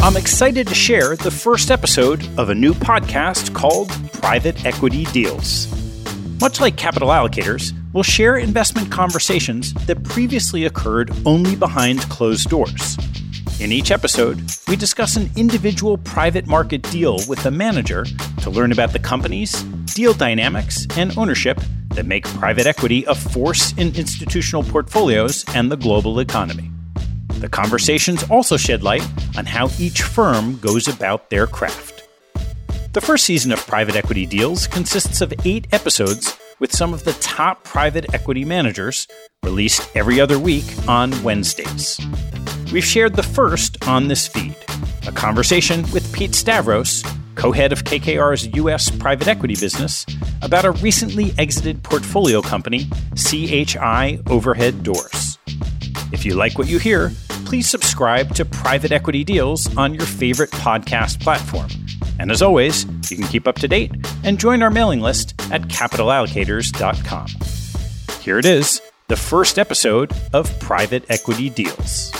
I'm excited to share the first episode of a new podcast called Private Equity Deals. Much like capital allocators, we'll share investment conversations that previously occurred only behind closed doors. In each episode, we discuss an individual private market deal with a manager to learn about the companies, deal dynamics, and ownership that make private equity a force in institutional portfolios and the global economy. The conversations also shed light on how each firm goes about their craft. The first season of Private Equity Deals consists of eight episodes with some of the top private equity managers, released every other week on Wednesdays. We've shared the first on this feed a conversation with Pete Stavros, co head of KKR's U.S. private equity business, about a recently exited portfolio company, CHI Overhead Doors. If you like what you hear, please subscribe to Private Equity Deals on your favorite podcast platform. And as always, you can keep up to date and join our mailing list at capitalallocators.com. Here it is, the first episode of Private Equity Deals.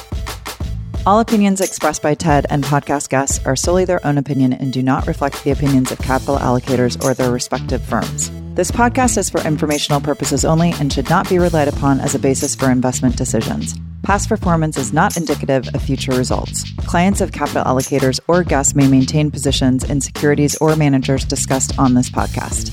All opinions expressed by Ted and podcast guests are solely their own opinion and do not reflect the opinions of capital allocators or their respective firms. This podcast is for informational purposes only and should not be relied upon as a basis for investment decisions. Past performance is not indicative of future results. Clients of capital allocators or guests may maintain positions in securities or managers discussed on this podcast.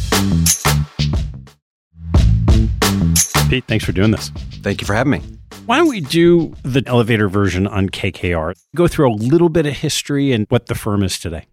Pete, thanks for doing this. Thank you for having me. Why don't we do the elevator version on KKR? Go through a little bit of history and what the firm is today.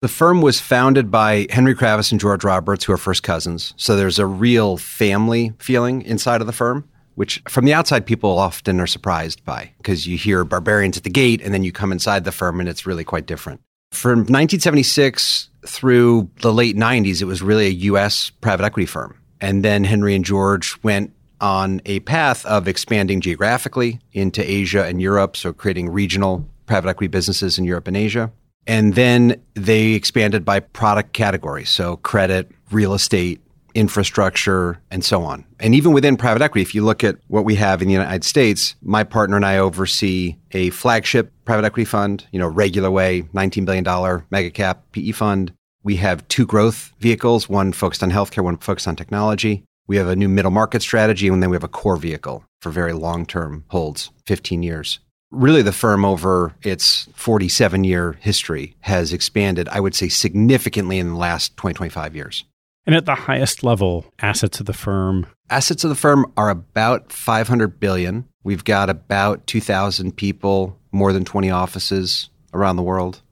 The firm was founded by Henry Kravis and George Roberts, who are first cousins. So there's a real family feeling inside of the firm, which from the outside people often are surprised by because you hear barbarians at the gate and then you come inside the firm and it's really quite different. From 1976 through the late 90s, it was really a U.S. private equity firm. And then Henry and George went on a path of expanding geographically into Asia and Europe, so creating regional private equity businesses in Europe and Asia. And then they expanded by product category, so credit, real estate, infrastructure, and so on. And even within private equity, if you look at what we have in the United States, my partner and I oversee a flagship private equity fund, you know, regular way, $19 billion mega cap PE fund. We have two growth vehicles, one focused on healthcare, one focused on technology. We have a new middle market strategy, and then we have a core vehicle for very long term holds, 15 years. Really, the firm over its 47 year history has expanded, I would say, significantly in the last 20, 25 years. And at the highest level, assets of the firm? Assets of the firm are about 500 billion. We've got about 2,000 people, more than 20 offices around the world.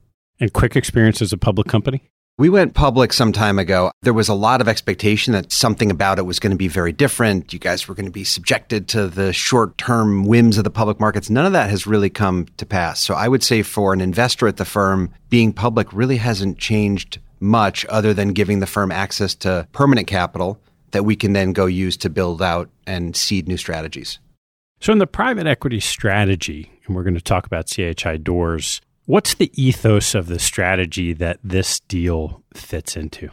And quick experience as a public company? We went public some time ago. There was a lot of expectation that something about it was going to be very different. You guys were going to be subjected to the short term whims of the public markets. None of that has really come to pass. So I would say for an investor at the firm, being public really hasn't changed much other than giving the firm access to permanent capital that we can then go use to build out and seed new strategies. So, in the private equity strategy, and we're going to talk about CHI doors, What's the ethos of the strategy that this deal fits into?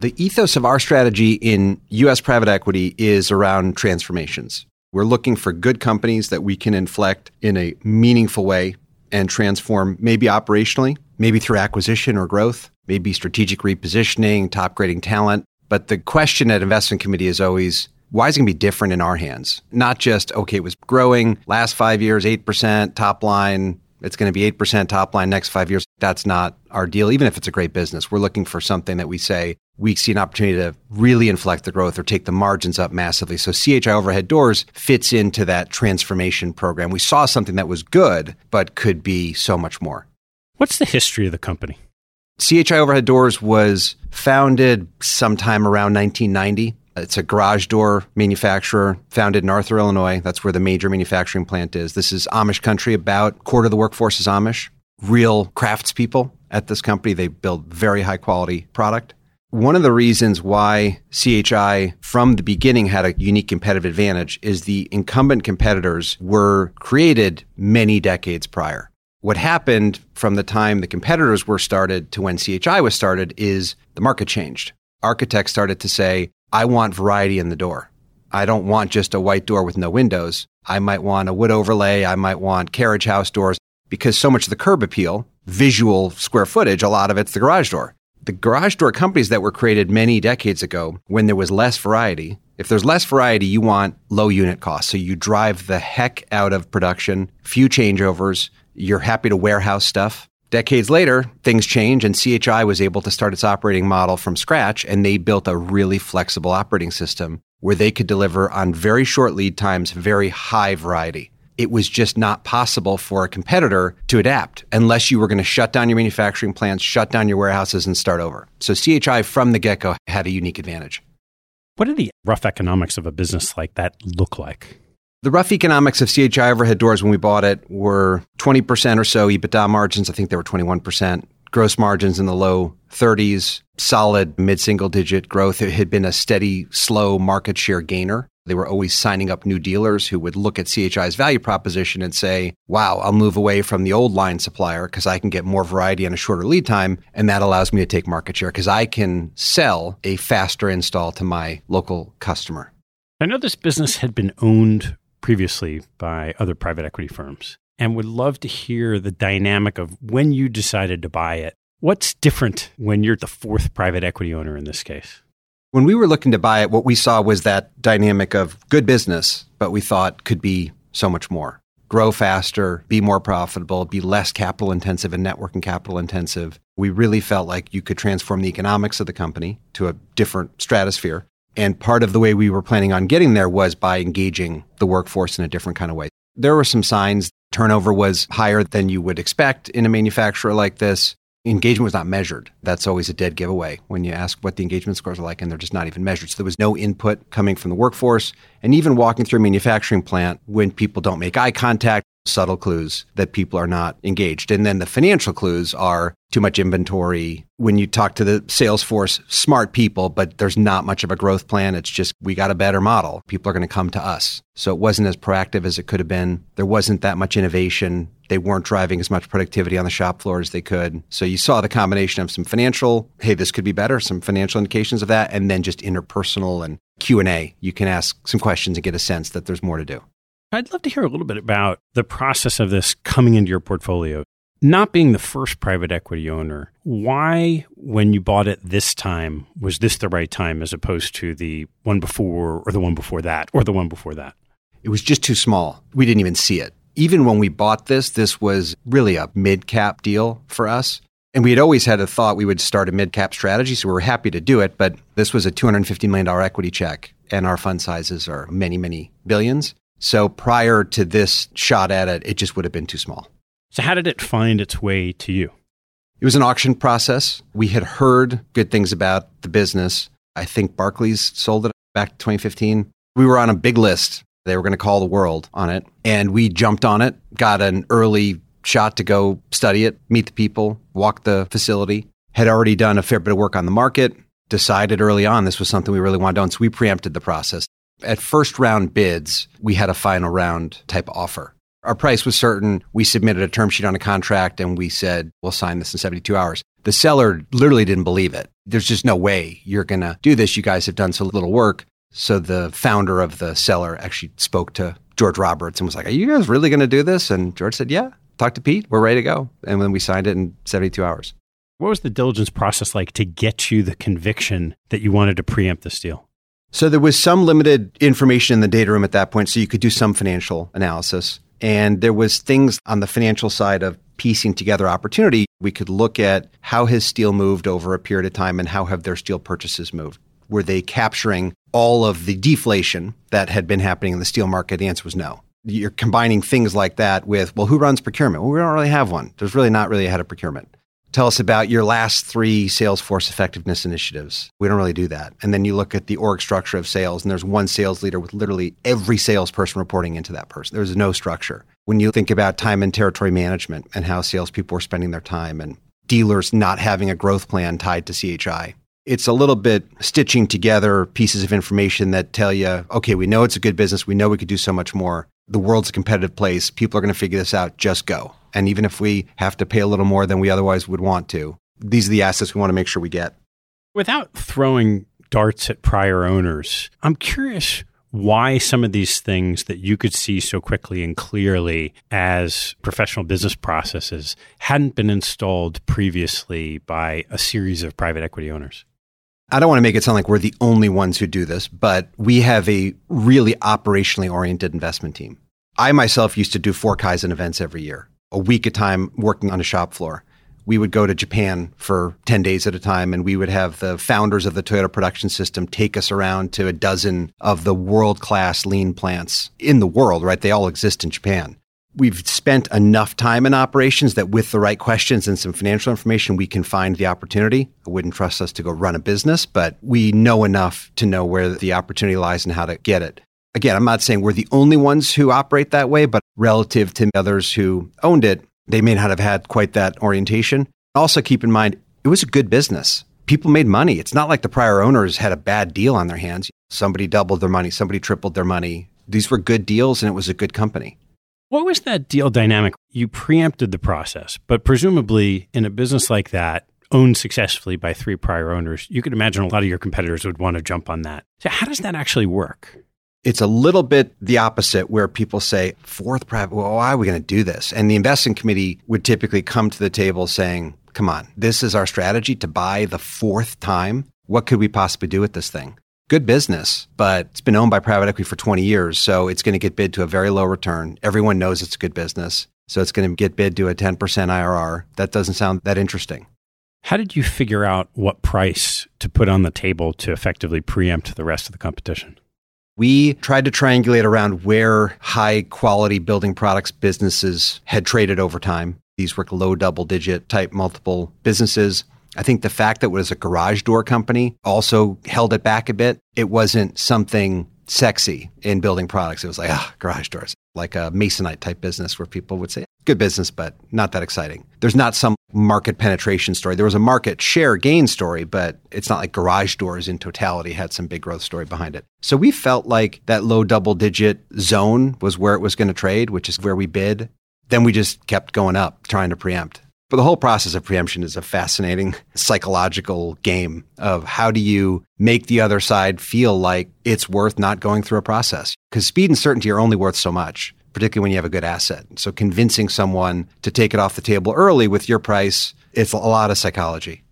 The ethos of our strategy in US private equity is around transformations. We're looking for good companies that we can inflect in a meaningful way and transform maybe operationally, maybe through acquisition or growth, maybe strategic repositioning, top grading talent. But the question at investment committee is always why is it going to be different in our hands? Not just, okay, it was growing last five years, 8% top line, it's going to be 8% top line next five years. That's not our deal, even if it's a great business. We're looking for something that we say we see an opportunity to really inflect the growth or take the margins up massively. So CHI Overhead Doors fits into that transformation program. We saw something that was good, but could be so much more. What's the history of the company? CHI Overhead Doors was founded sometime around 1990 it's a garage door manufacturer founded in Arthur, Illinois. That's where the major manufacturing plant is. This is Amish country. About quarter of the workforce is Amish. Real craftspeople at this company. They build very high quality product. One of the reasons why CHI from the beginning had a unique competitive advantage is the incumbent competitors were created many decades prior. What happened from the time the competitors were started to when CHI was started is the market changed. Architects started to say, I want variety in the door. I don't want just a white door with no windows. I might want a wood overlay. I might want carriage house doors because so much of the curb appeal, visual square footage, a lot of it's the garage door. The garage door companies that were created many decades ago, when there was less variety, if there's less variety, you want low unit costs. So you drive the heck out of production, few changeovers. You're happy to warehouse stuff. Decades later, things change, and CHI was able to start its operating model from scratch, and they built a really flexible operating system where they could deliver on very short lead times, very high variety. It was just not possible for a competitor to adapt unless you were going to shut down your manufacturing plants, shut down your warehouses, and start over. So CHI from the get go had a unique advantage. What do the rough economics of a business like that look like? The rough economics of CHI overhead doors when we bought it were 20% or so EBITDA margins. I think they were 21%. Gross margins in the low 30s, solid mid single digit growth. It had been a steady, slow market share gainer. They were always signing up new dealers who would look at CHI's value proposition and say, wow, I'll move away from the old line supplier because I can get more variety and a shorter lead time. And that allows me to take market share because I can sell a faster install to my local customer. I know this business had been owned previously by other private equity firms and would love to hear the dynamic of when you decided to buy it. What's different when you're the fourth private equity owner in this case? When we were looking to buy it, what we saw was that dynamic of good business, but we thought could be so much more. Grow faster, be more profitable, be less capital intensive and networking capital intensive. We really felt like you could transform the economics of the company to a different stratosphere and part of the way we were planning on getting there was by engaging the workforce in a different kind of way. There were some signs turnover was higher than you would expect in a manufacturer like this. Engagement was not measured. That's always a dead giveaway when you ask what the engagement scores are like and they're just not even measured. So there was no input coming from the workforce. And even walking through a manufacturing plant, when people don't make eye contact, subtle clues that people are not engaged. And then the financial clues are too much inventory. When you talk to the sales force, smart people, but there's not much of a growth plan. It's just, we got a better model. People are going to come to us. So it wasn't as proactive as it could have been. There wasn't that much innovation. They weren't driving as much productivity on the shop floor as they could. So you saw the combination of some financial, hey, this could be better, some financial indications of that, and then just interpersonal and Q&A. You can ask some questions and get a sense that there's more to do. I'd love to hear a little bit about the process of this coming into your portfolio. Not being the first private equity owner, why, when you bought it this time, was this the right time as opposed to the one before or the one before that or the one before that? It was just too small. We didn't even see it. Even when we bought this, this was really a mid cap deal for us. And we had always had a thought we would start a mid cap strategy, so we were happy to do it. But this was a $250 million equity check, and our fund sizes are many, many billions. So prior to this shot at it, it just would have been too small. So, how did it find its way to you? It was an auction process. We had heard good things about the business. I think Barclays sold it back to 2015. We were on a big list. They were going to call the world on it. And we jumped on it, got an early shot to go study it, meet the people, walk the facility. Had already done a fair bit of work on the market, decided early on this was something we really wanted to own. So we preempted the process. At first round bids, we had a final round type offer. Our price was certain. We submitted a term sheet on a contract and we said, we'll sign this in 72 hours. The seller literally didn't believe it. There's just no way you're going to do this. You guys have done so little work. So the founder of the seller actually spoke to George Roberts and was like, Are you guys really going to do this? And George said, Yeah, talk to Pete. We're ready to go. And then we signed it in 72 hours. What was the diligence process like to get you the conviction that you wanted to preempt this deal? So there was some limited information in the data room at that point, so you could do some financial analysis. And there was things on the financial side of piecing together opportunity. We could look at how has steel moved over a period of time and how have their steel purchases moved. Were they capturing all of the deflation that had been happening in the steel market? The answer was no. You're combining things like that with, well, who runs procurement? Well, we don't really have one. There's really not really a head of procurement. Tell us about your last three Salesforce effectiveness initiatives. We don't really do that. And then you look at the org structure of sales, and there's one sales leader with literally every salesperson reporting into that person. There's no structure. When you think about time and territory management and how salespeople are spending their time and dealers not having a growth plan tied to CHI, it's a little bit stitching together pieces of information that tell you, okay, we know it's a good business. We know we could do so much more. The world's a competitive place. People are going to figure this out. Just go. And even if we have to pay a little more than we otherwise would want to, these are the assets we want to make sure we get. Without throwing darts at prior owners, I'm curious why some of these things that you could see so quickly and clearly as professional business processes hadn't been installed previously by a series of private equity owners. I don't want to make it sound like we're the only ones who do this, but we have a really operationally oriented investment team. I myself used to do four Kaizen events every year, a week at a time working on a shop floor. We would go to Japan for 10 days at a time, and we would have the founders of the Toyota production system take us around to a dozen of the world class lean plants in the world, right? They all exist in Japan we've spent enough time in operations that with the right questions and some financial information, we can find the opportunity. I wouldn't trust us to go run a business, but we know enough to know where the opportunity lies and how to get it. Again, I'm not saying we're the only ones who operate that way, but relative to others who owned it, they may not have had quite that orientation. Also, keep in mind, it was a good business. People made money. It's not like the prior owners had a bad deal on their hands. Somebody doubled their money, somebody tripled their money. These were good deals, and it was a good company. What was that deal dynamic? You preempted the process, but presumably in a business like that, owned successfully by three prior owners, you could imagine a lot of your competitors would want to jump on that. So, how does that actually work? It's a little bit the opposite, where people say, fourth private, well, why are we going to do this? And the investing committee would typically come to the table saying, come on, this is our strategy to buy the fourth time. What could we possibly do with this thing? good business, but it's been owned by private equity for 20 years. So it's going to get bid to a very low return. Everyone knows it's a good business. So it's going to get bid to a 10% IRR. That doesn't sound that interesting. How did you figure out what price to put on the table to effectively preempt the rest of the competition? We tried to triangulate around where high quality building products businesses had traded over time. These were low double digit type multiple businesses. I think the fact that it was a garage door company also held it back a bit. It wasn't something sexy in building products. It was like, ah, garage doors, like a masonite type business where people would say, good business, but not that exciting. There's not some market penetration story. There was a market share gain story, but it's not like garage doors in totality had some big growth story behind it. So we felt like that low double digit zone was where it was going to trade, which is where we bid. Then we just kept going up, trying to preempt. But the whole process of preemption is a fascinating psychological game of how do you make the other side feel like it's worth not going through a process? Because speed and certainty are only worth so much, particularly when you have a good asset. So convincing someone to take it off the table early with your price, it's a lot of psychology.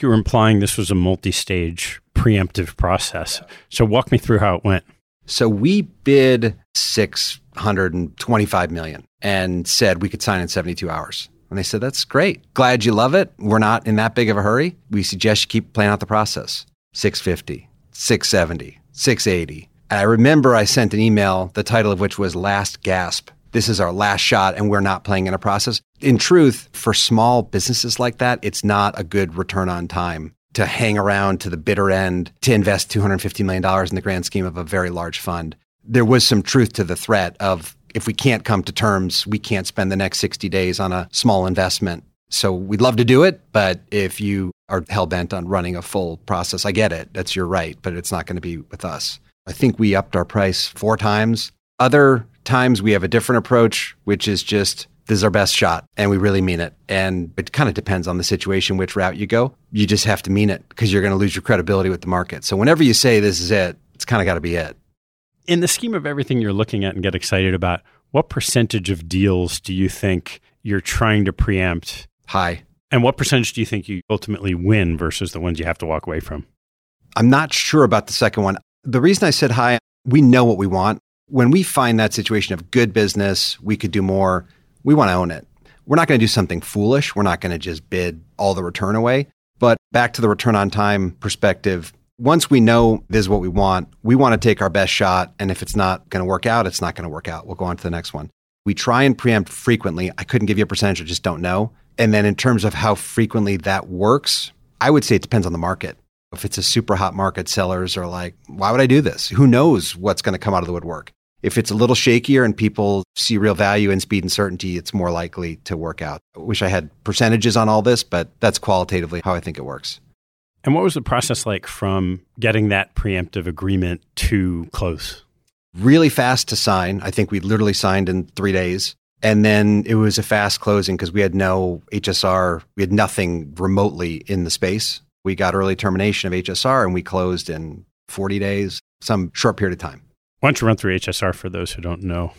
You were implying this was a multi stage preemptive process. So walk me through how it went. So we bid 625 million and said we could sign in 72 hours. And they said, That's great. Glad you love it. We're not in that big of a hurry. We suggest you keep playing out the process. 650, 670, 680. And I remember I sent an email, the title of which was Last Gasp. This is our last shot, and we're not playing in a process. In truth, for small businesses like that, it's not a good return on time to hang around to the bitter end to invest $250 million in the grand scheme of a very large fund. There was some truth to the threat of if we can't come to terms, we can't spend the next 60 days on a small investment. So we'd love to do it, but if you are hell bent on running a full process, I get it. That's your right, but it's not going to be with us. I think we upped our price four times. Other times we have a different approach, which is just this is our best shot and we really mean it. And it kind of depends on the situation, which route you go. You just have to mean it because you're going to lose your credibility with the market. So whenever you say this is it, it's kind of got to be it in the scheme of everything you're looking at and get excited about, what percentage of deals do you think you're trying to preempt? High. And what percentage do you think you ultimately win versus the ones you have to walk away from? I'm not sure about the second one. The reason I said hi, we know what we want. When we find that situation of good business, we could do more, we want to own it. We're not going to do something foolish. We're not going to just bid all the return away. But back to the return on time perspective, once we know this is what we want, we want to take our best shot. And if it's not going to work out, it's not going to work out. We'll go on to the next one. We try and preempt frequently. I couldn't give you a percentage, I just don't know. And then in terms of how frequently that works, I would say it depends on the market. If it's a super hot market, sellers are like, why would I do this? Who knows what's going to come out of the woodwork? If it's a little shakier and people see real value in speed and certainty, it's more likely to work out. I wish I had percentages on all this, but that's qualitatively how I think it works. And what was the process like from getting that preemptive agreement to close? Really fast to sign. I think we literally signed in three days. And then it was a fast closing because we had no HSR, we had nothing remotely in the space. We got early termination of HSR and we closed in 40 days, some short period of time. Why don't you run through HSR for those who don't know?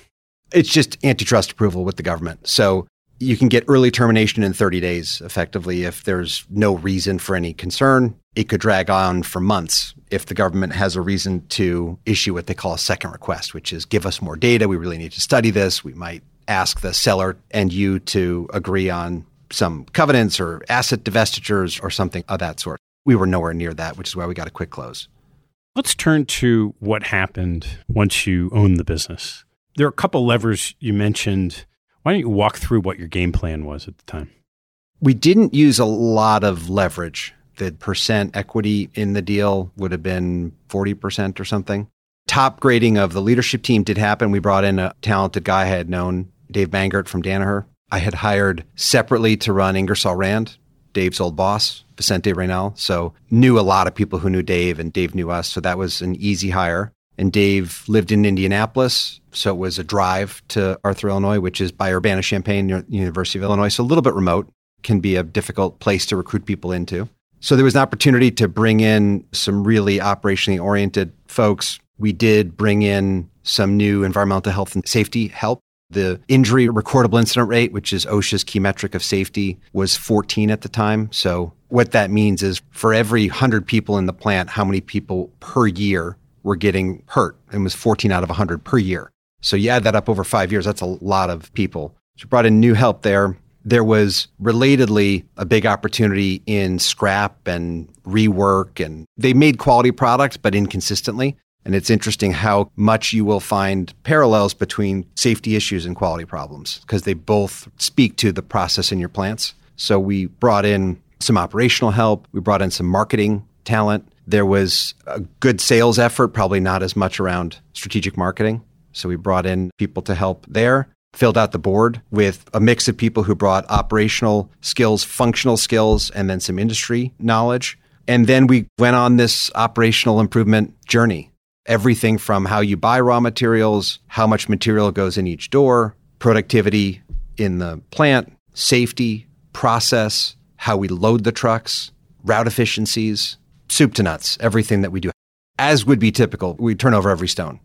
It's just antitrust approval with the government. So you can get early termination in 30 days, effectively, if there's no reason for any concern. It could drag on for months if the government has a reason to issue what they call a second request, which is give us more data. We really need to study this. We might ask the seller and you to agree on some covenants or asset divestitures or something of that sort. We were nowhere near that, which is why we got a quick close. Let's turn to what happened once you owned the business. There are a couple levers you mentioned. Why don't you walk through what your game plan was at the time? We didn't use a lot of leverage. The percent equity in the deal would have been 40% or something. Top grading of the leadership team did happen. We brought in a talented guy I had known, Dave Bangert from Danaher. I had hired separately to run Ingersoll Rand, Dave's old boss, Vicente Reynal. So knew a lot of people who knew Dave and Dave knew us. So that was an easy hire. And Dave lived in Indianapolis. So it was a drive to Arthur, Illinois, which is by Urbana Champaign, near University of Illinois. So a little bit remote, can be a difficult place to recruit people into. So there was an opportunity to bring in some really operationally oriented folks. We did bring in some new environmental health and safety help the injury recordable incident rate, which is OSHA's key metric of safety, was 14 at the time. So, what that means is for every 100 people in the plant, how many people per year were getting hurt? And was 14 out of 100 per year. So, you add that up over five years, that's a lot of people. So, brought in new help there. There was relatedly a big opportunity in scrap and rework, and they made quality products, but inconsistently. And it's interesting how much you will find parallels between safety issues and quality problems because they both speak to the process in your plants. So we brought in some operational help, we brought in some marketing talent. There was a good sales effort, probably not as much around strategic marketing. So we brought in people to help there filled out the board with a mix of people who brought operational skills, functional skills, and then some industry knowledge. And then we went on this operational improvement journey everything from how you buy raw materials, how much material goes in each door, productivity in the plant, safety, process, how we load the trucks, route efficiencies, soup to nuts, everything that we do. As would be typical, we turn over every stone.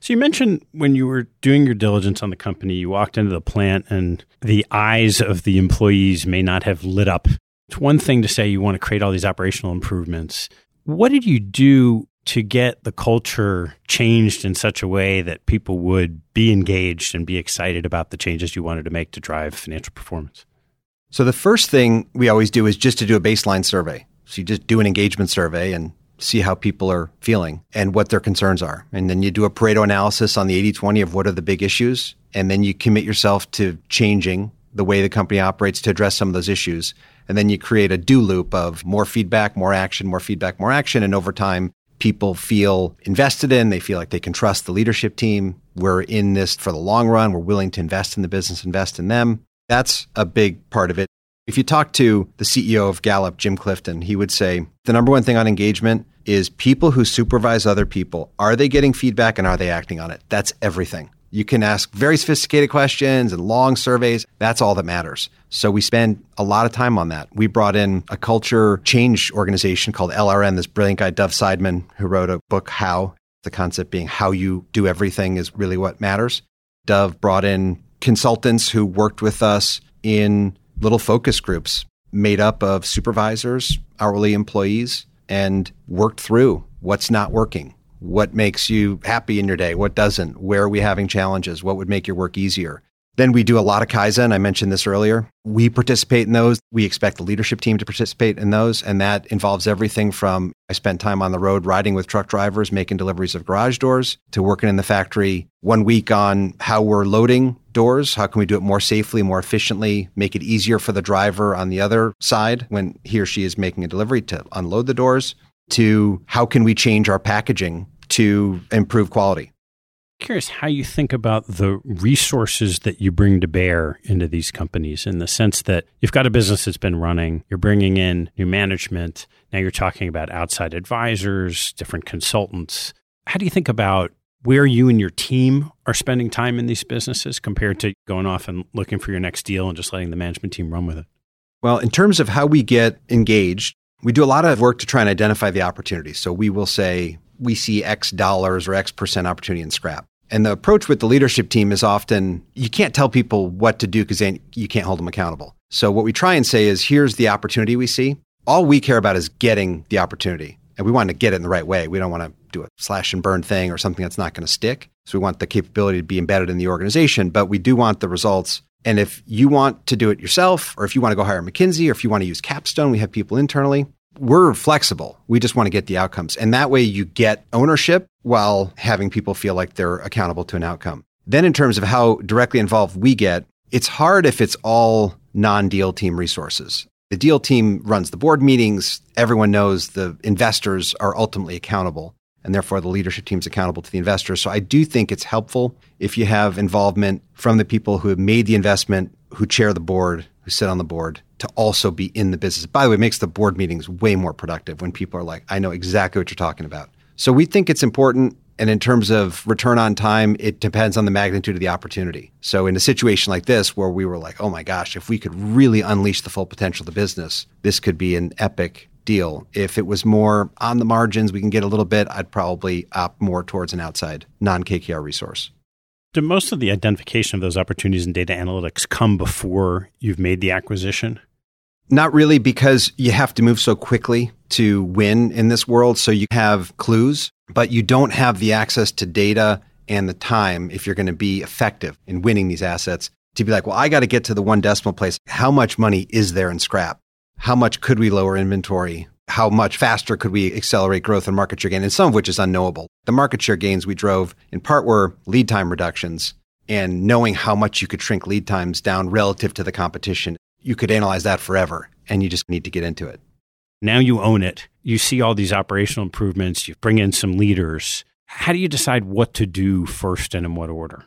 So you mentioned when you were doing your diligence on the company, you walked into the plant and the eyes of the employees may not have lit up. It's one thing to say you want to create all these operational improvements. What did you do to get the culture changed in such a way that people would be engaged and be excited about the changes you wanted to make to drive financial performance? So, the first thing we always do is just to do a baseline survey. So, you just do an engagement survey and see how people are feeling and what their concerns are. And then you do a Pareto analysis on the 80 20 of what are the big issues. And then you commit yourself to changing the way the company operates to address some of those issues. And then you create a do loop of more feedback, more action, more feedback, more action. And over time, people feel invested in. They feel like they can trust the leadership team. We're in this for the long run. We're willing to invest in the business, invest in them. That's a big part of it. If you talk to the CEO of Gallup, Jim Clifton, he would say the number one thing on engagement is people who supervise other people. Are they getting feedback and are they acting on it? That's everything. You can ask very sophisticated questions and long surveys. That's all that matters. So we spend a lot of time on that. We brought in a culture change organization called LRN, this brilliant guy, Dov Seidman, who wrote a book, How, the concept being how you do everything is really what matters. Dov brought in consultants who worked with us in little focus groups made up of supervisors, hourly employees, and worked through what's not working, what makes you happy in your day? What doesn't? Where are we having challenges? What would make your work easier? Then we do a lot of Kaizen. I mentioned this earlier. We participate in those. We expect the leadership team to participate in those. And that involves everything from I spent time on the road riding with truck drivers, making deliveries of garage doors, to working in the factory one week on how we're loading doors. How can we do it more safely, more efficiently, make it easier for the driver on the other side when he or she is making a delivery to unload the doors? To how can we change our packaging to improve quality. Curious how you think about the resources that you bring to bear into these companies in the sense that you've got a business that's been running, you're bringing in new management, now you're talking about outside advisors, different consultants. How do you think about where you and your team are spending time in these businesses compared to going off and looking for your next deal and just letting the management team run with it? Well, in terms of how we get engaged, we do a lot of work to try and identify the opportunities. So we will say, we see X dollars or X percent opportunity in scrap. And the approach with the leadership team is often you can't tell people what to do because you can't hold them accountable. So what we try and say is here's the opportunity we see. All we care about is getting the opportunity. And we want to get it in the right way. We don't want to do a slash and burn thing or something that's not going to stick. So we want the capability to be embedded in the organization, but we do want the results. And if you want to do it yourself, or if you want to go hire McKinsey, or if you want to use Capstone, we have people internally we're flexible. We just want to get the outcomes. And that way you get ownership while having people feel like they're accountable to an outcome. Then, in terms of how directly involved we get, it's hard if it's all non deal team resources. The deal team runs the board meetings. Everyone knows the investors are ultimately accountable, and therefore the leadership team's accountable to the investors. So I do think it's helpful if you have involvement from the people who have made the investment, who chair the board, who sit on the board, to also be in the business. By the way, it makes the board meetings way more productive when people are like, I know exactly what you're talking about. So we think it's important. And in terms of return on time, it depends on the magnitude of the opportunity. So in a situation like this, where we were like, oh my gosh, if we could really unleash the full potential of the business, this could be an epic deal. If it was more on the margins, we can get a little bit, I'd probably opt more towards an outside non KKR resource. Do most of the identification of those opportunities in data analytics come before you've made the acquisition? Not really, because you have to move so quickly to win in this world. So you have clues, but you don't have the access to data and the time if you're going to be effective in winning these assets to be like, well, I got to get to the one decimal place. How much money is there in scrap? How much could we lower inventory? How much faster could we accelerate growth and market share gain? And some of which is unknowable. The market share gains we drove in part were lead time reductions and knowing how much you could shrink lead times down relative to the competition you could analyze that forever and you just need to get into it. Now you own it. You see all these operational improvements, you bring in some leaders. How do you decide what to do first and in what order?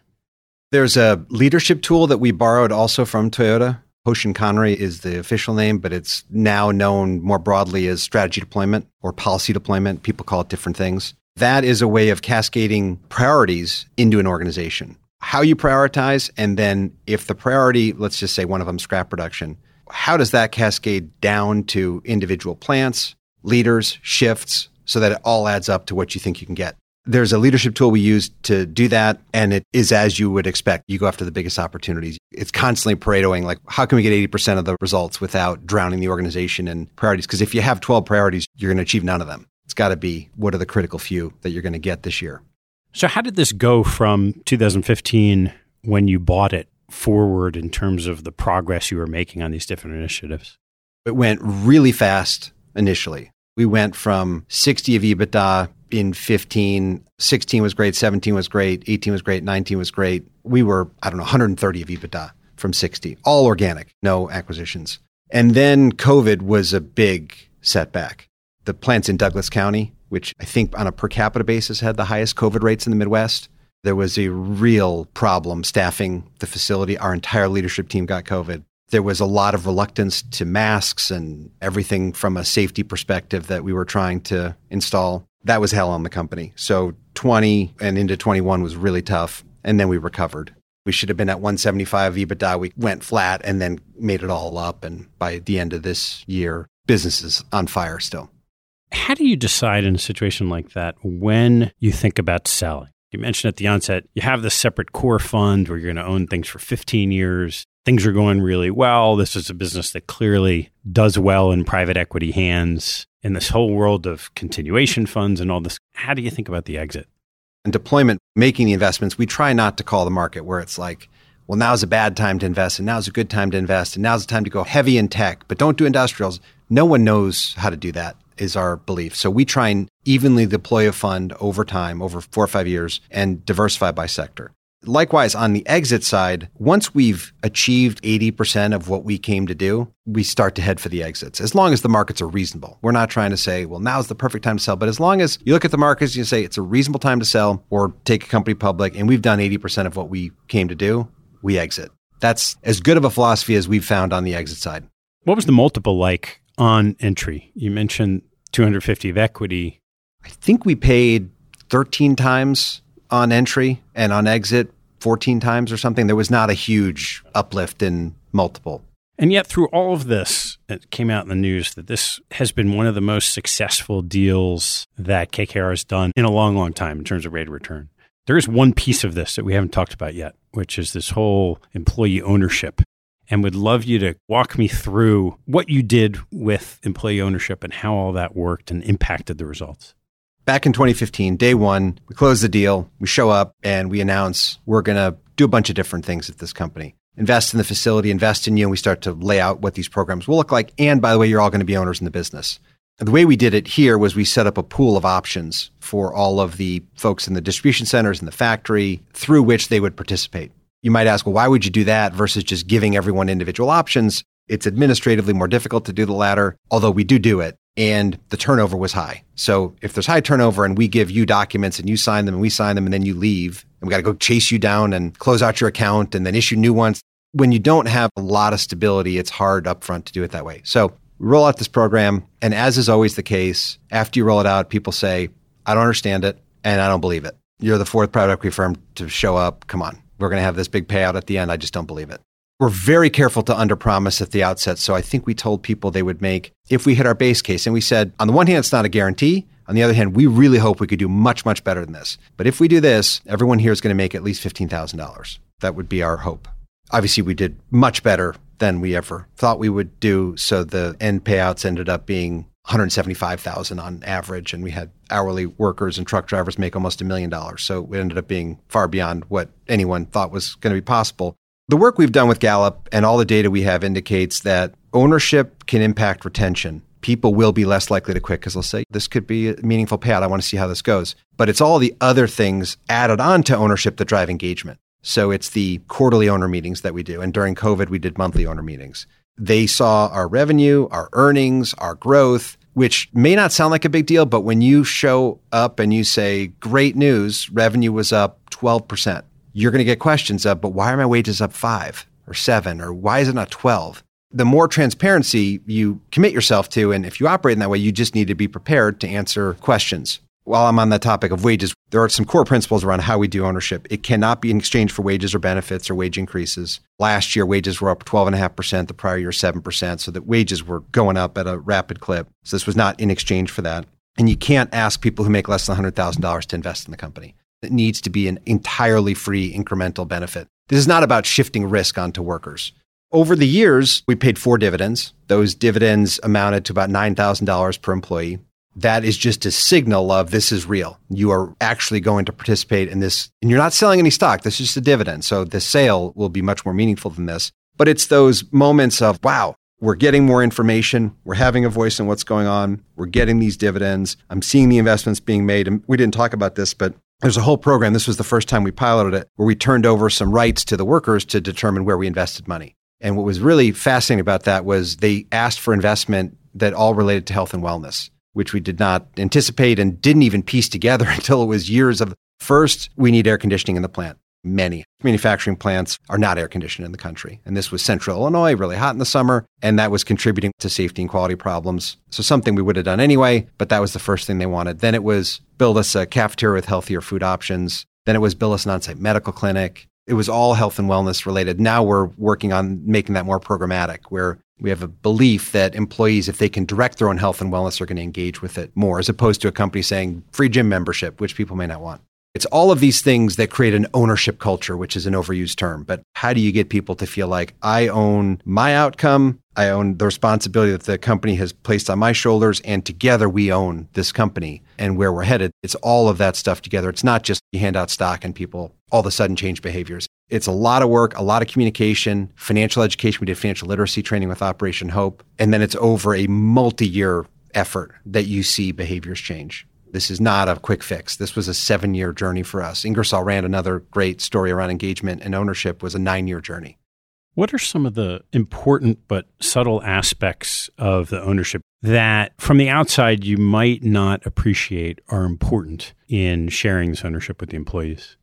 There's a leadership tool that we borrowed also from Toyota. Hoshin Kanri is the official name, but it's now known more broadly as strategy deployment or policy deployment. People call it different things. That is a way of cascading priorities into an organization how you prioritize, and then if the priority, let's just say one of them scrap production, how does that cascade down to individual plants, leaders, shifts, so that it all adds up to what you think you can get? There's a leadership tool we use to do that, and it is as you would expect. You go after the biggest opportunities. It's constantly Paretoing, like, how can we get 80% of the results without drowning the organization in priorities? Because if you have 12 priorities, you're going to achieve none of them. It's got to be what are the critical few that you're going to get this year. So, how did this go from 2015 when you bought it forward in terms of the progress you were making on these different initiatives? It went really fast initially. We went from 60 of EBITDA in 15, 16 was great, 17 was great, 18 was great, 19 was great. We were, I don't know, 130 of EBITDA from 60, all organic, no acquisitions. And then COVID was a big setback. The plants in Douglas County which I think on a per capita basis had the highest COVID rates in the Midwest. There was a real problem staffing the facility. Our entire leadership team got COVID. There was a lot of reluctance to masks and everything from a safety perspective that we were trying to install. That was hell on the company. So 20 and into 21 was really tough. And then we recovered. We should have been at 175 EBITDA. We went flat and then made it all up. And by the end of this year, business is on fire still. How do you decide in a situation like that when you think about selling? You mentioned at the onset, you have this separate core fund where you're going to own things for 15 years. Things are going really well. This is a business that clearly does well in private equity hands. In this whole world of continuation funds and all this, how do you think about the exit? And deployment, making the investments, we try not to call the market where it's like, well, now's a bad time to invest, and now's a good time to invest, and now's the time to go heavy in tech, but don't do industrials. No one knows how to do that is our belief. So we try and evenly deploy a fund over time, over four or five years, and diversify by sector. Likewise, on the exit side, once we've achieved 80% of what we came to do, we start to head for the exits, as long as the markets are reasonable. We're not trying to say, well, now's the perfect time to sell. But as long as you look at the markets, and you say it's a reasonable time to sell or take a company public, and we've done 80% of what we came to do, we exit. That's as good of a philosophy as we've found on the exit side. What was the multiple like on entry? You mentioned 250 of equity. I think we paid 13 times on entry and on exit 14 times or something. There was not a huge uplift in multiple. And yet, through all of this, it came out in the news that this has been one of the most successful deals that KKR has done in a long, long time in terms of rate of return. There is one piece of this that we haven't talked about yet, which is this whole employee ownership. And would love you to walk me through what you did with employee ownership and how all that worked and impacted the results. Back in 2015, day one, we close the deal, we show up, and we announce we're going to do a bunch of different things at this company invest in the facility, invest in you, and we start to lay out what these programs will look like. And by the way, you're all going to be owners in the business. The way we did it here was we set up a pool of options for all of the folks in the distribution centers and the factory through which they would participate. You might ask, well, why would you do that versus just giving everyone individual options? It's administratively more difficult to do the latter, although we do do it. And the turnover was high. So if there's high turnover and we give you documents and you sign them and we sign them and then you leave and we got to go chase you down and close out your account and then issue new ones. When you don't have a lot of stability, it's hard upfront to do it that way. So we roll out this program. And as is always the case, after you roll it out, people say, I don't understand it and I don't believe it. You're the fourth private equity firm to show up. Come on. We're going to have this big payout at the end. I just don't believe it. We're very careful to underpromise at the outset. So I think we told people they would make if we hit our base case. And we said, on the one hand, it's not a guarantee. On the other hand, we really hope we could do much, much better than this. But if we do this, everyone here is going to make at least $15,000. That would be our hope. Obviously, we did much better than we ever thought we would do. So the end payouts ended up being 175,000 on average and we had hourly workers and truck drivers make almost a million dollars. So it ended up being far beyond what anyone thought was going to be possible. The work we've done with Gallup and all the data we have indicates that ownership can impact retention people will be less likely to quit because they'll say, this could be a meaningful payout. I want to see how this goes. But it's all the other things added on to ownership that drive engagement. So it's the quarterly owner meetings that we do. And during COVID, we did monthly owner meetings. They saw our revenue, our earnings, our growth, which may not sound like a big deal, but when you show up and you say, great news, revenue was up 12%, you're going to get questions of, but why are my wages up five or seven? Or why is it not 12? the more transparency you commit yourself to, and if you operate in that way, you just need to be prepared to answer questions. While I'm on the topic of wages, there are some core principles around how we do ownership. It cannot be in exchange for wages or benefits or wage increases. Last year, wages were up 12.5%, the prior year, 7%. So that wages were going up at a rapid clip. So this was not in exchange for that. And you can't ask people who make less than $100,000 to invest in the company. It needs to be an entirely free incremental benefit. This is not about shifting risk onto workers. Over the years, we paid four dividends. Those dividends amounted to about $9,000 per employee. That is just a signal of this is real. You are actually going to participate in this, and you're not selling any stock. This is just a dividend. So the sale will be much more meaningful than this. But it's those moments of, wow, we're getting more information. We're having a voice in what's going on. We're getting these dividends. I'm seeing the investments being made. And we didn't talk about this, but there's a whole program. This was the first time we piloted it where we turned over some rights to the workers to determine where we invested money. And what was really fascinating about that was they asked for investment that all related to health and wellness, which we did not anticipate and didn't even piece together until it was years of first, we need air conditioning in the plant. Many manufacturing plants are not air conditioned in the country. And this was central Illinois, really hot in the summer, and that was contributing to safety and quality problems. So something we would have done anyway, but that was the first thing they wanted. Then it was build us a cafeteria with healthier food options. Then it was build us an on-site medical clinic it was all health and wellness related. Now we're working on making that more programmatic, where we have a belief that employees, if they can direct their own health and wellness, are going to engage with it more, as opposed to a company saying free gym membership, which people may not want. It's all of these things that create an ownership culture, which is an overused term. But how do you get people to feel like I own my outcome? I own the responsibility that the company has placed on my shoulders, and together we own this company and where we're headed. It's all of that stuff together. It's not just you hand out stock and people all of a sudden change behaviors. It's a lot of work, a lot of communication, financial education. We did financial literacy training with Operation Hope. And then it's over a multi year effort that you see behaviors change. This is not a quick fix. This was a seven year journey for us. Ingersoll Rand, another great story around engagement and ownership, was a nine year journey. What are some of the important but subtle aspects of the ownership that from the outside you might not appreciate are important in sharing this ownership with the employees?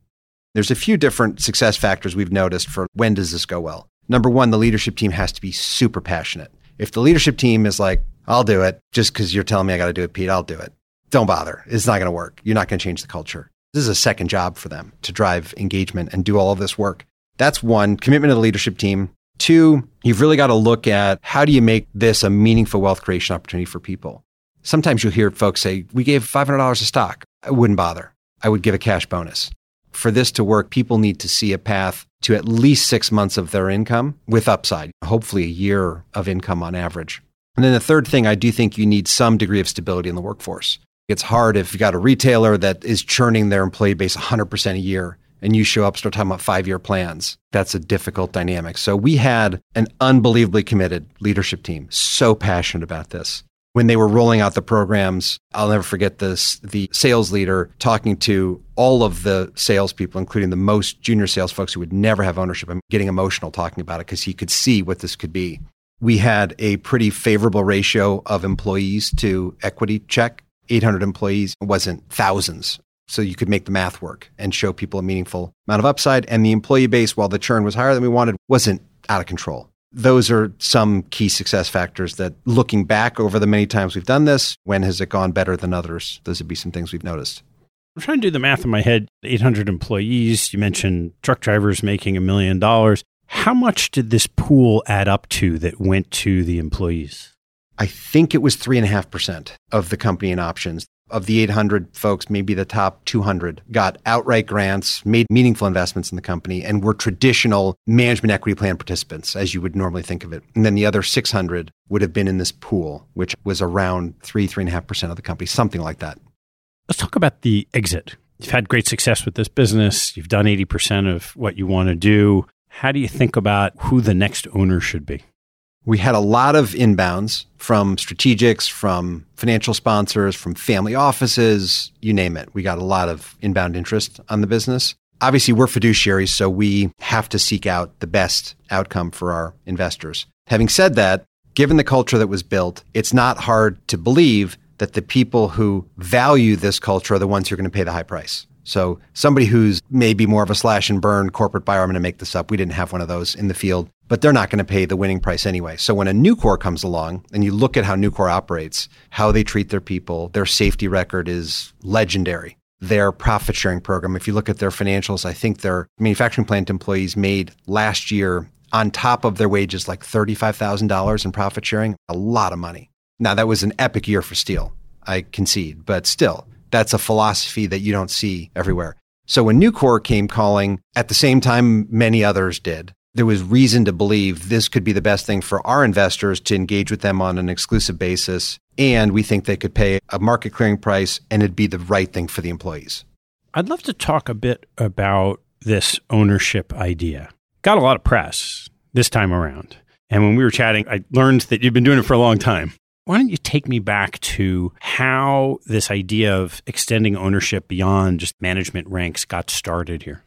There's a few different success factors we've noticed for when does this go well. Number one, the leadership team has to be super passionate. If the leadership team is like, I'll do it just because you're telling me I got to do it, Pete, I'll do it don't bother. It's not going to work. You're not going to change the culture. This is a second job for them to drive engagement and do all of this work. That's one commitment of the leadership team. Two, you've really got to look at how do you make this a meaningful wealth creation opportunity for people? Sometimes you'll hear folks say, We gave $500 of stock. I wouldn't bother. I would give a cash bonus. For this to work, people need to see a path to at least six months of their income with upside, hopefully a year of income on average. And then the third thing, I do think you need some degree of stability in the workforce. It's hard if you've got a retailer that is churning their employee base 100% a year and you show up, start talking about five year plans. That's a difficult dynamic. So we had an unbelievably committed leadership team, so passionate about this. When they were rolling out the programs, I'll never forget this the sales leader talking to all of the salespeople, including the most junior sales folks who would never have ownership, and getting emotional talking about it because he could see what this could be. We had a pretty favorable ratio of employees to equity check 800 employees wasn't thousands. So you could make the math work and show people a meaningful amount of upside. And the employee base, while the churn was higher than we wanted, wasn't out of control. Those are some key success factors that looking back over the many times we've done this, when has it gone better than others? Those would be some things we've noticed. I'm trying to do the math in my head. 800 employees. You mentioned truck drivers making a million dollars. How much did this pool add up to that went to the employees? I think it was 3.5% of the company in options. Of the 800 folks, maybe the top 200 got outright grants, made meaningful investments in the company, and were traditional management equity plan participants, as you would normally think of it. And then the other 600 would have been in this pool, which was around 3, 3.5% of the company, something like that. Let's talk about the exit. You've had great success with this business. You've done 80% of what you want to do. How do you think about who the next owner should be? We had a lot of inbounds from strategics, from financial sponsors, from family offices, you name it. We got a lot of inbound interest on the business. Obviously, we're fiduciaries, so we have to seek out the best outcome for our investors. Having said that, given the culture that was built, it's not hard to believe that the people who value this culture are the ones who are going to pay the high price. So somebody who's maybe more of a slash and burn corporate buyer, I'm going to make this up. We didn't have one of those in the field, but they're not going to pay the winning price anyway. So when a Nucor comes along and you look at how Nucor operates, how they treat their people, their safety record is legendary. Their profit sharing program, if you look at their financials, I think their manufacturing plant employees made last year on top of their wages like $35,000 in profit sharing, a lot of money. Now that was an epic year for steel. I concede, but still, that's a philosophy that you don't see everywhere. So when Nucor came calling, at the same time many others did, there was reason to believe this could be the best thing for our investors to engage with them on an exclusive basis. And we think they could pay a market clearing price and it'd be the right thing for the employees. I'd love to talk a bit about this ownership idea. Got a lot of press this time around. And when we were chatting, I learned that you've been doing it for a long time. Why don't you take me back to how this idea of extending ownership beyond just management ranks got started here?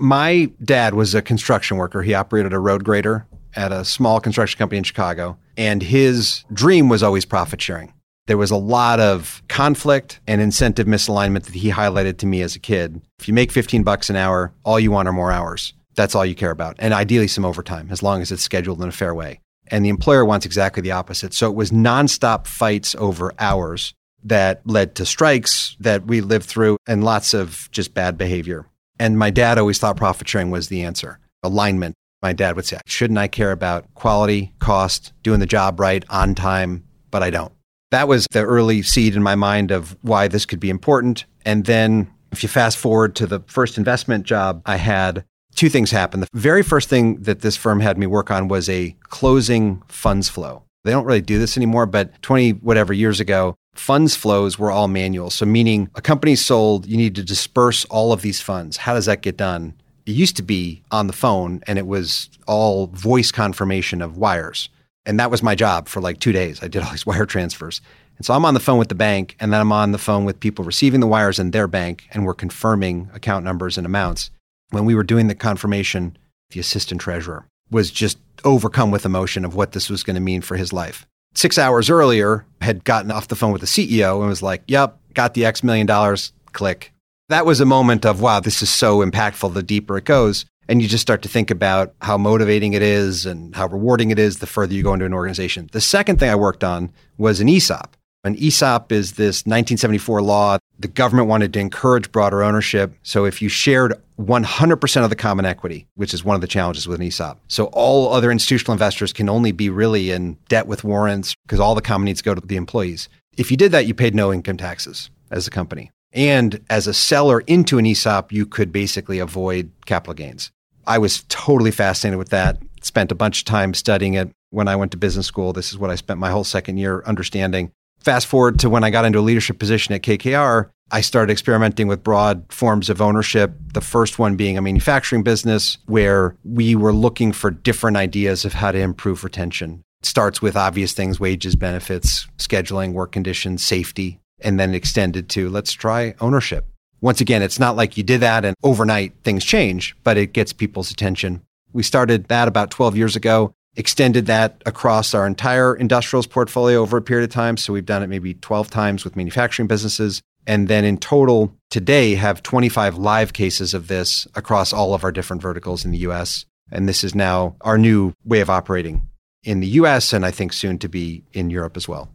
My dad was a construction worker. He operated a road grader at a small construction company in Chicago, and his dream was always profit sharing. There was a lot of conflict and incentive misalignment that he highlighted to me as a kid. If you make 15 bucks an hour, all you want are more hours. That's all you care about. And ideally some overtime, as long as it's scheduled in a fair way. And the employer wants exactly the opposite. So it was nonstop fights over hours that led to strikes that we lived through and lots of just bad behavior. And my dad always thought profit sharing was the answer. Alignment. My dad would say, shouldn't I care about quality, cost, doing the job right, on time? But I don't. That was the early seed in my mind of why this could be important. And then if you fast forward to the first investment job I had, two things happened. The very first thing that this firm had me work on was a closing funds flow. They don't really do this anymore, but 20 whatever years ago, funds flows were all manual. So, meaning a company sold, you need to disperse all of these funds. How does that get done? It used to be on the phone and it was all voice confirmation of wires. And that was my job for like two days. I did all these wire transfers. And so I'm on the phone with the bank and then I'm on the phone with people receiving the wires in their bank and we're confirming account numbers and amounts when we were doing the confirmation, the assistant treasurer was just overcome with emotion of what this was going to mean for his life. Six hours earlier, had gotten off the phone with the CEO and was like, Yep, got the X million dollars, click. That was a moment of, wow, this is so impactful the deeper it goes. And you just start to think about how motivating it is and how rewarding it is the further you go into an organization. The second thing I worked on was an ESOP. An ESOP is this 1974 law. The government wanted to encourage broader ownership. So if you shared 100% of the common equity, which is one of the challenges with an ESOP. So all other institutional investors can only be really in debt with warrants because all the common needs go to the employees. If you did that, you paid no income taxes as a company. And as a seller into an ESOP, you could basically avoid capital gains. I was totally fascinated with that. Spent a bunch of time studying it when I went to business school. This is what I spent my whole second year understanding. Fast forward to when I got into a leadership position at KKR, I started experimenting with broad forms of ownership. The first one being a manufacturing business where we were looking for different ideas of how to improve retention. It starts with obvious things, wages, benefits, scheduling, work conditions, safety, and then extended to let's try ownership. Once again, it's not like you did that and overnight things change, but it gets people's attention. We started that about 12 years ago extended that across our entire industrials portfolio over a period of time. So we've done it maybe 12 times with manufacturing businesses. And then in total, today have 25 live cases of this across all of our different verticals in the US. And this is now our new way of operating in the US and I think soon to be in Europe as well.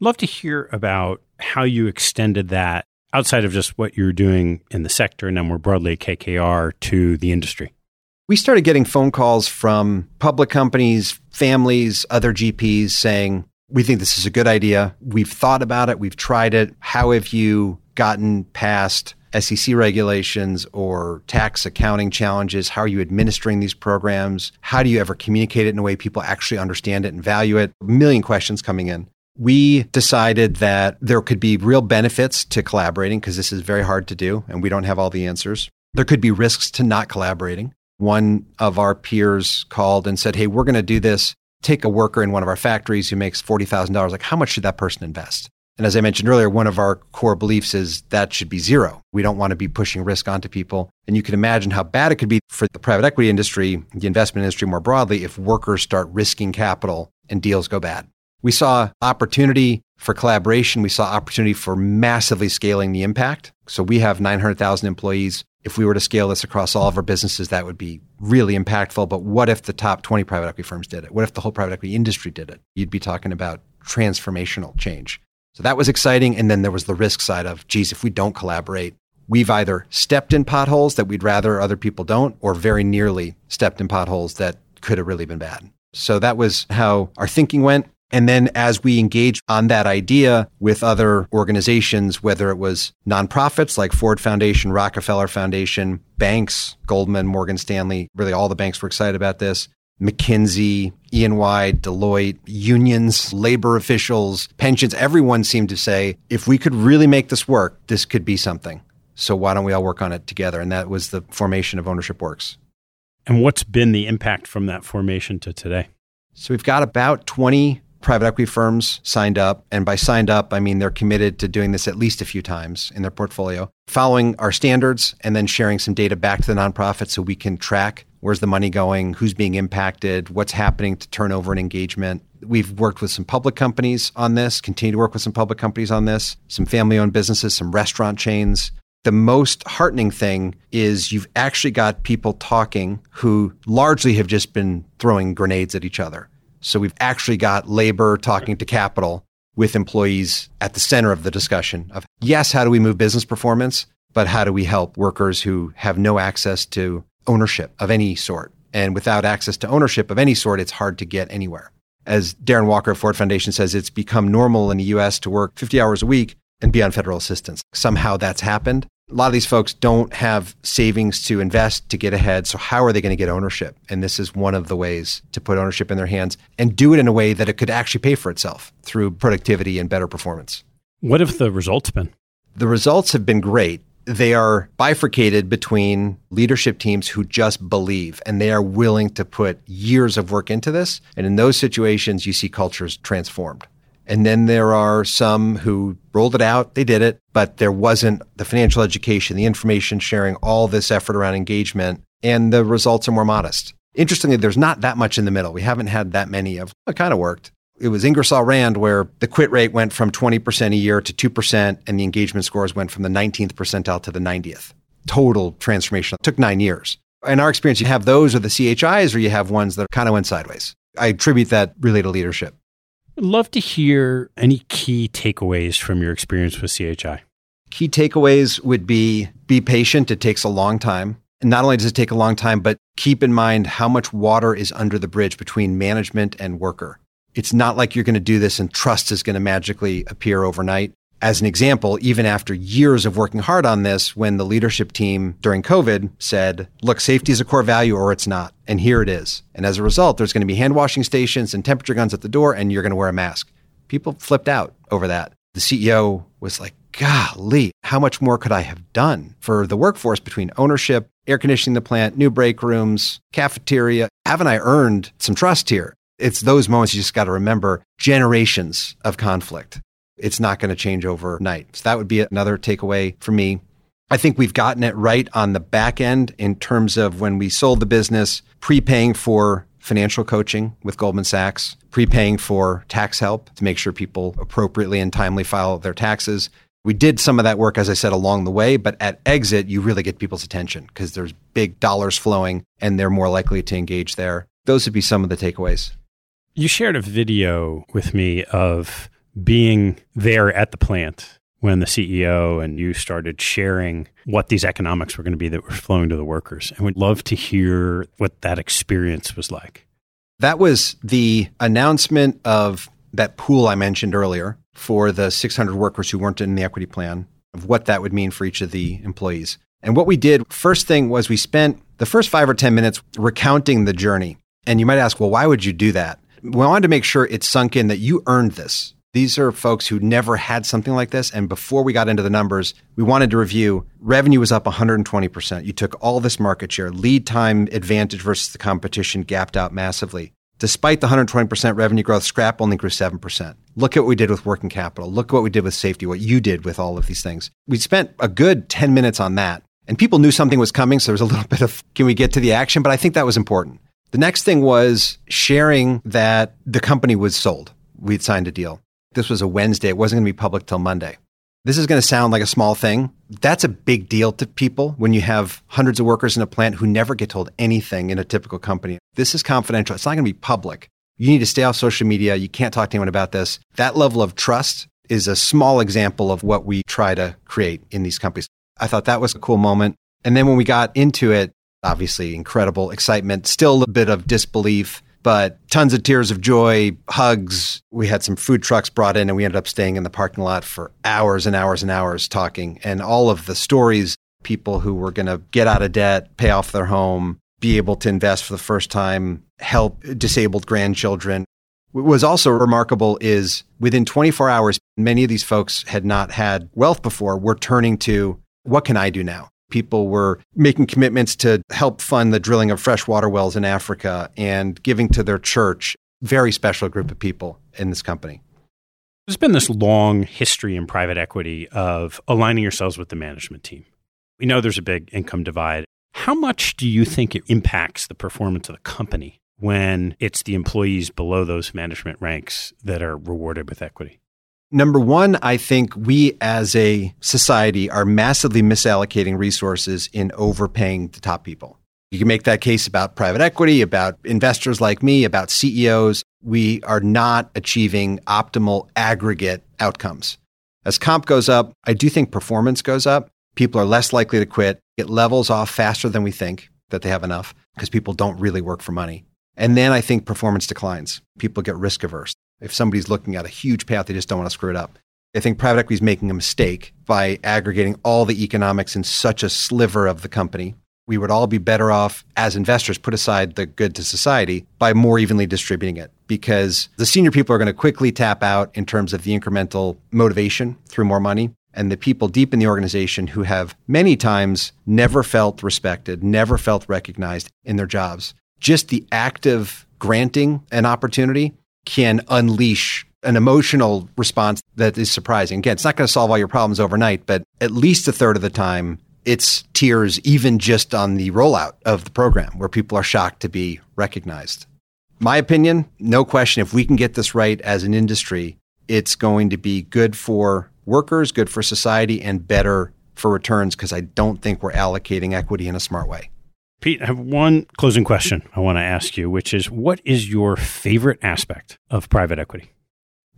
Love to hear about how you extended that outside of just what you're doing in the sector and then more broadly KKR to the industry. We started getting phone calls from public companies, families, other GPs saying, We think this is a good idea. We've thought about it. We've tried it. How have you gotten past SEC regulations or tax accounting challenges? How are you administering these programs? How do you ever communicate it in a way people actually understand it and value it? A million questions coming in. We decided that there could be real benefits to collaborating because this is very hard to do and we don't have all the answers. There could be risks to not collaborating one of our peers called and said, Hey, we're going to do this. Take a worker in one of our factories who makes $40,000. Like, how much should that person invest? And as I mentioned earlier, one of our core beliefs is that should be zero. We don't want to be pushing risk onto people. And you can imagine how bad it could be for the private equity industry, the investment industry more broadly, if workers start risking capital and deals go bad. We saw opportunity for collaboration. We saw opportunity for massively scaling the impact. So we have 900,000 employees if we were to scale this across all of our businesses, that would be really impactful. But what if the top 20 private equity firms did it? What if the whole private equity industry did it? You'd be talking about transformational change. So that was exciting. And then there was the risk side of, geez, if we don't collaborate, we've either stepped in potholes that we'd rather other people don't, or very nearly stepped in potholes that could have really been bad. So that was how our thinking went. And then as we engaged on that idea with other organizations, whether it was nonprofits like Ford Foundation, Rockefeller Foundation, banks, Goldman, Morgan Stanley, really all the banks were excited about this. McKinsey, EY, Deloitte, unions, labor officials, pensions, everyone seemed to say, if we could really make this work, this could be something. So why don't we all work on it together? And that was the formation of Ownership Works. And what's been the impact from that formation to today? So we've got about 20 private equity firms signed up. And by signed up, I mean they're committed to doing this at least a few times in their portfolio, following our standards, and then sharing some data back to the nonprofit so we can track where's the money going, who's being impacted, what's happening to turnover and engagement. We've worked with some public companies on this, continue to work with some public companies on this, some family owned businesses, some restaurant chains. The most heartening thing is you've actually got people talking who largely have just been throwing grenades at each other. So we've actually got labor talking to capital with employees at the center of the discussion of yes, how do we move business performance, but how do we help workers who have no access to ownership of any sort? And without access to ownership of any sort, it's hard to get anywhere. As Darren Walker of Ford Foundation says, it's become normal in the US to work 50 hours a week and be on federal assistance. Somehow that's happened a lot of these folks don't have savings to invest to get ahead. So, how are they going to get ownership? And this is one of the ways to put ownership in their hands and do it in a way that it could actually pay for itself through productivity and better performance. What have the results been? The results have been great. They are bifurcated between leadership teams who just believe and they are willing to put years of work into this. And in those situations, you see cultures transformed. And then there are some who rolled it out, they did it, but there wasn't the financial education, the information sharing, all this effort around engagement, and the results are more modest. Interestingly, there's not that much in the middle. We haven't had that many of it kind of worked. It was Ingersoll Rand where the quit rate went from 20% a year to 2%, and the engagement scores went from the 19th percentile to the 90th. Total transformation. It took nine years. In our experience, you have those or the CHIs, or you have ones that kind of went sideways. I attribute that really to leadership. Love to hear any key takeaways from your experience with CHI. Key takeaways would be be patient. It takes a long time. And not only does it take a long time, but keep in mind how much water is under the bridge between management and worker. It's not like you're going to do this and trust is going to magically appear overnight. As an example, even after years of working hard on this, when the leadership team during COVID said, look, safety is a core value or it's not. And here it is. And as a result, there's going to be hand washing stations and temperature guns at the door, and you're going to wear a mask. People flipped out over that. The CEO was like, golly, how much more could I have done for the workforce between ownership, air conditioning the plant, new break rooms, cafeteria? Haven't I earned some trust here? It's those moments you just got to remember generations of conflict it's not going to change overnight. So that would be another takeaway for me. I think we've gotten it right on the back end in terms of when we sold the business, prepaying for financial coaching with Goldman Sachs, prepaying for tax help to make sure people appropriately and timely file their taxes. We did some of that work, as I said, along the way, but at exit, you really get people's attention because there's big dollars flowing and they're more likely to engage there. Those would be some of the takeaways. You shared a video with me of being there at the plant when the CEO and you started sharing what these economics were going to be that were flowing to the workers. And we'd love to hear what that experience was like. That was the announcement of that pool I mentioned earlier for the 600 workers who weren't in the equity plan, of what that would mean for each of the employees. And what we did, first thing was we spent the first five or 10 minutes recounting the journey. And you might ask, well, why would you do that? We wanted to make sure it sunk in that you earned this. These are folks who never had something like this. And before we got into the numbers, we wanted to review revenue was up 120%. You took all this market share, lead time advantage versus the competition gapped out massively. Despite the 120% revenue growth, scrap only grew 7%. Look at what we did with working capital. Look at what we did with safety, what you did with all of these things. We spent a good 10 minutes on that. And people knew something was coming. So there was a little bit of, can we get to the action? But I think that was important. The next thing was sharing that the company was sold. We'd signed a deal. This was a Wednesday. It wasn't going to be public till Monday. This is going to sound like a small thing. That's a big deal to people when you have hundreds of workers in a plant who never get told anything in a typical company. This is confidential. It's not going to be public. You need to stay off social media. You can't talk to anyone about this. That level of trust is a small example of what we try to create in these companies. I thought that was a cool moment. And then when we got into it, obviously incredible excitement, still a bit of disbelief but tons of tears of joy, hugs. We had some food trucks brought in and we ended up staying in the parking lot for hours and hours and hours talking. And all of the stories, people who were going to get out of debt, pay off their home, be able to invest for the first time, help disabled grandchildren. What was also remarkable is within 24 hours, many of these folks had not had wealth before. We're turning to what can I do now? People were making commitments to help fund the drilling of freshwater wells in Africa and giving to their church. Very special group of people in this company. There's been this long history in private equity of aligning yourselves with the management team. We know there's a big income divide. How much do you think it impacts the performance of the company when it's the employees below those management ranks that are rewarded with equity? Number one, I think we as a society are massively misallocating resources in overpaying the top people. You can make that case about private equity, about investors like me, about CEOs. We are not achieving optimal aggregate outcomes. As comp goes up, I do think performance goes up. People are less likely to quit. It levels off faster than we think that they have enough because people don't really work for money. And then I think performance declines. People get risk averse if somebody's looking at a huge path, they just don't want to screw it up. I think private equity is making a mistake by aggregating all the economics in such a sliver of the company. We would all be better off as investors, put aside the good to society, by more evenly distributing it because the senior people are going to quickly tap out in terms of the incremental motivation through more money. And the people deep in the organization who have many times never felt respected, never felt recognized in their jobs. Just the act of granting an opportunity can unleash an emotional response that is surprising. Again, it's not going to solve all your problems overnight, but at least a third of the time, it's tears, even just on the rollout of the program where people are shocked to be recognized. My opinion, no question, if we can get this right as an industry, it's going to be good for workers, good for society, and better for returns because I don't think we're allocating equity in a smart way. Pete, I have one closing question I want to ask you, which is what is your favorite aspect of private equity?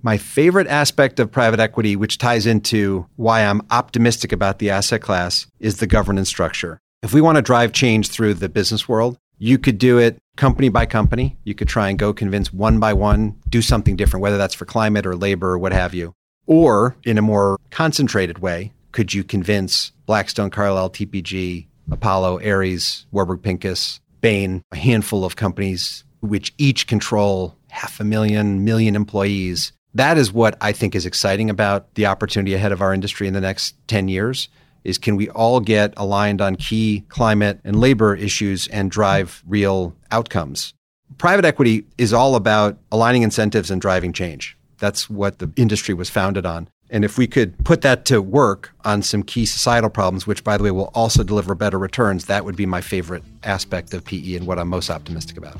My favorite aspect of private equity, which ties into why I'm optimistic about the asset class, is the governance structure. If we want to drive change through the business world, you could do it company by company. You could try and go convince one by one, do something different, whether that's for climate or labor or what have you. Or in a more concentrated way, could you convince Blackstone, Carlyle, TPG, Apollo, Ares, Warburg Pincus, Bain, a handful of companies which each control half a million, million employees. That is what I think is exciting about the opportunity ahead of our industry in the next 10 years is can we all get aligned on key climate and labor issues and drive real outcomes? Private equity is all about aligning incentives and driving change. That's what the industry was founded on. And if we could put that to work on some key societal problems, which, by the way, will also deliver better returns, that would be my favorite aspect of PE and what I'm most optimistic about.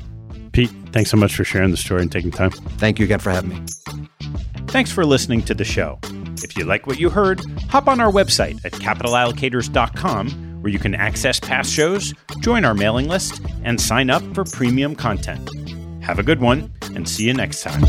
Pete, thanks so much for sharing the story and taking time. Thank you again for having me. Thanks for listening to the show. If you like what you heard, hop on our website at capitalallocators.com where you can access past shows, join our mailing list, and sign up for premium content. Have a good one, and see you next time.